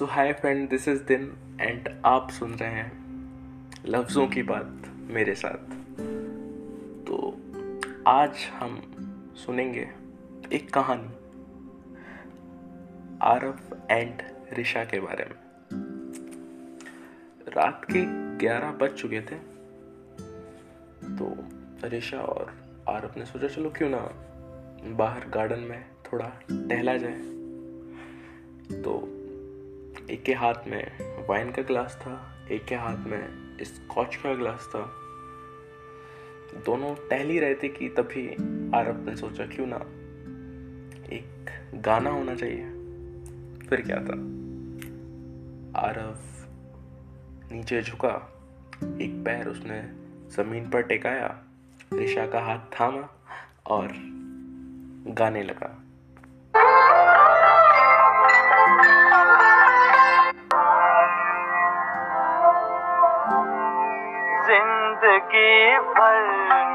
So hi friend this is दिन and आप सुन रहे हैं लफ्ज़ों की बात मेरे साथ। तो आज हम सुनेंगे एक कहानी आरफ एंड रिशा के बारे में। रात के ग्यारह बज चुके थे तो रिशा और आरफ ने सोचा, चलो क्यों ना बाहर गार्डन में थोड़ा टहला जाए। तो एक के हाथ में वाइन का ग्लास था, एक के हाथ में स्कॉच का ग्लास था। दोनों टहल रहे थे कि तभी आरब ने सोचा, क्यों ना एक गाना होना चाहिए। फिर क्या था? आरब नीचे झुका, एक पैर उसने ज़मीन पर टेकाया, रिशा का हाथ थामा और गाने लगा। ज़िंदगी भर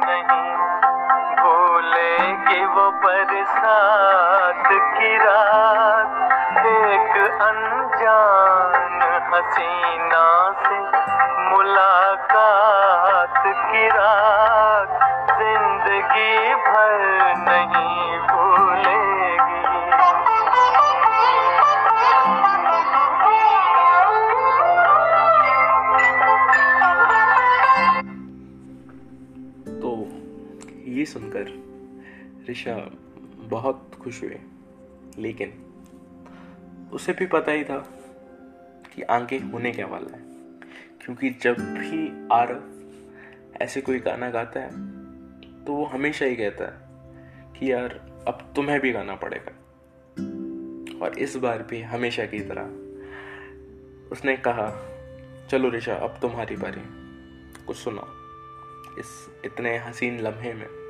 नहीं भूलेगी वो बरसात की रात। एक अनजान हसीना से मुलाकात की रात। ज़िंदगी भर नहीं भूलेगी सुनकर ऋषा बहुत खुश हुए। लेकिन उसे भी पता ही था कि आगे होने क्या वाला है। क्योंकि जब भी आरव ऐसे कोई गाना गाता है तो वो हमेशा ही कहता है कि यार, अब तुम्हें भी गाना पड़ेगा। और इस बार भी हमेशा की तरह उसने कहा, चलो ऋषा अब तुम्हारी बारी। कुछ सुनाओ। इस इतने हसीन लम्हे में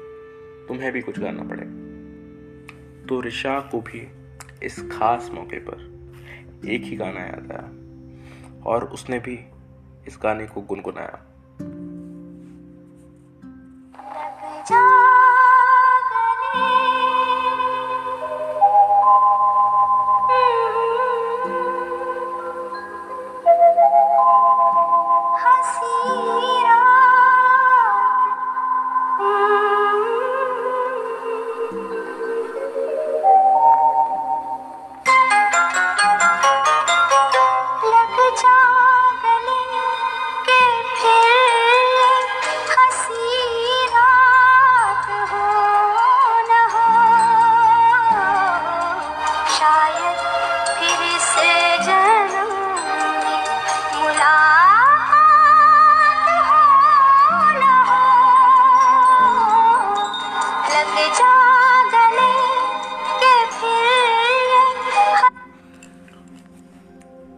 तुम्हें भी कुछ करना पड़ेगा। तो ऋषा को भी इस खास मौके पर एक ही गाना याद आया और उसने भी इस गाने को गुनगुनाया।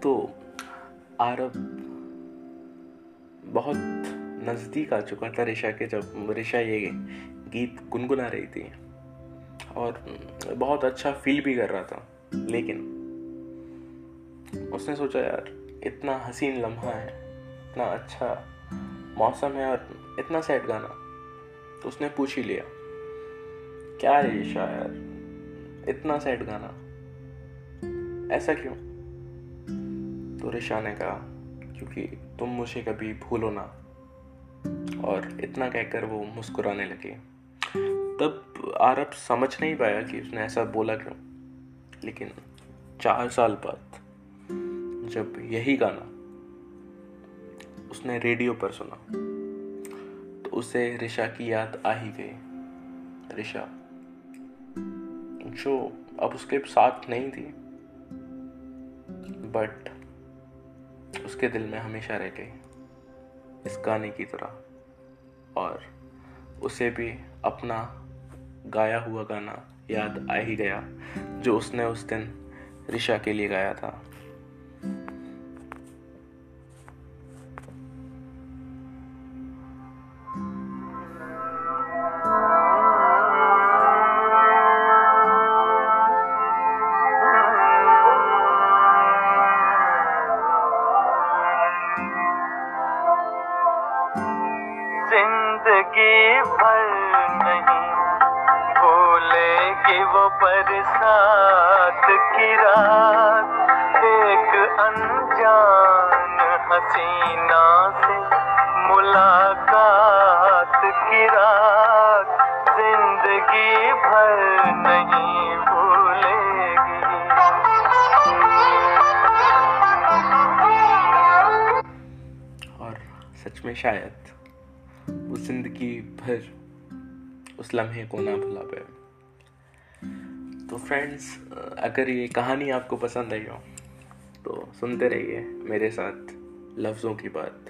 तो आरब बहुत नज़दीक आ चुका था रिशा के जब रिशा ये गीत गुनगुना रही थी। और बहुत अच्छा फील भी कर रहा था। लेकिन उसने सोचा, यार, इतना हसीन लम्हा है, इतना अच्छा मौसम है और इतना सैड गाना। तो उसने पूछ ही लिया, क्या है ऋषा यार इतना सैड गाना? ऐसा क्यों? तो रिशा ने कहा, क्योंकि तुम मुझे कभी भूलो ना। और इतना कहकर वो मुस्कुराने लगे। तब आरब समझ नहीं पाया कि उसने ऐसा बोला क्यों। लेकिन चार साल बाद जब यही गाना उसने रेडियो पर सुना तो उसे ऋषा की याद आ ही गई। ऋषा जो अब उसके साथ नहीं थी बट उसके दिल में हमेशा रह गई इस गाने की तरह। और उसे भी अपना गाया हुआ गाना याद आ ही गया। जो उसने उस दिन ऋषा के लिए गाया था। ज़िंदगी भर नहीं भूलेगी वो बरसात की रात, एक अनजान हसीना से मुलाकात की रात, ज़िंदगी भर नहीं भूलेगी। और सच में शायद वो ज़िंदगी भर उस लम्हे को ना भुला पाए। तो फ्रेंड्स अगर ये कहानी आपको पसंद आई हो तो सुनते रहिए मेरे साथ लफ्ज़ों की बात।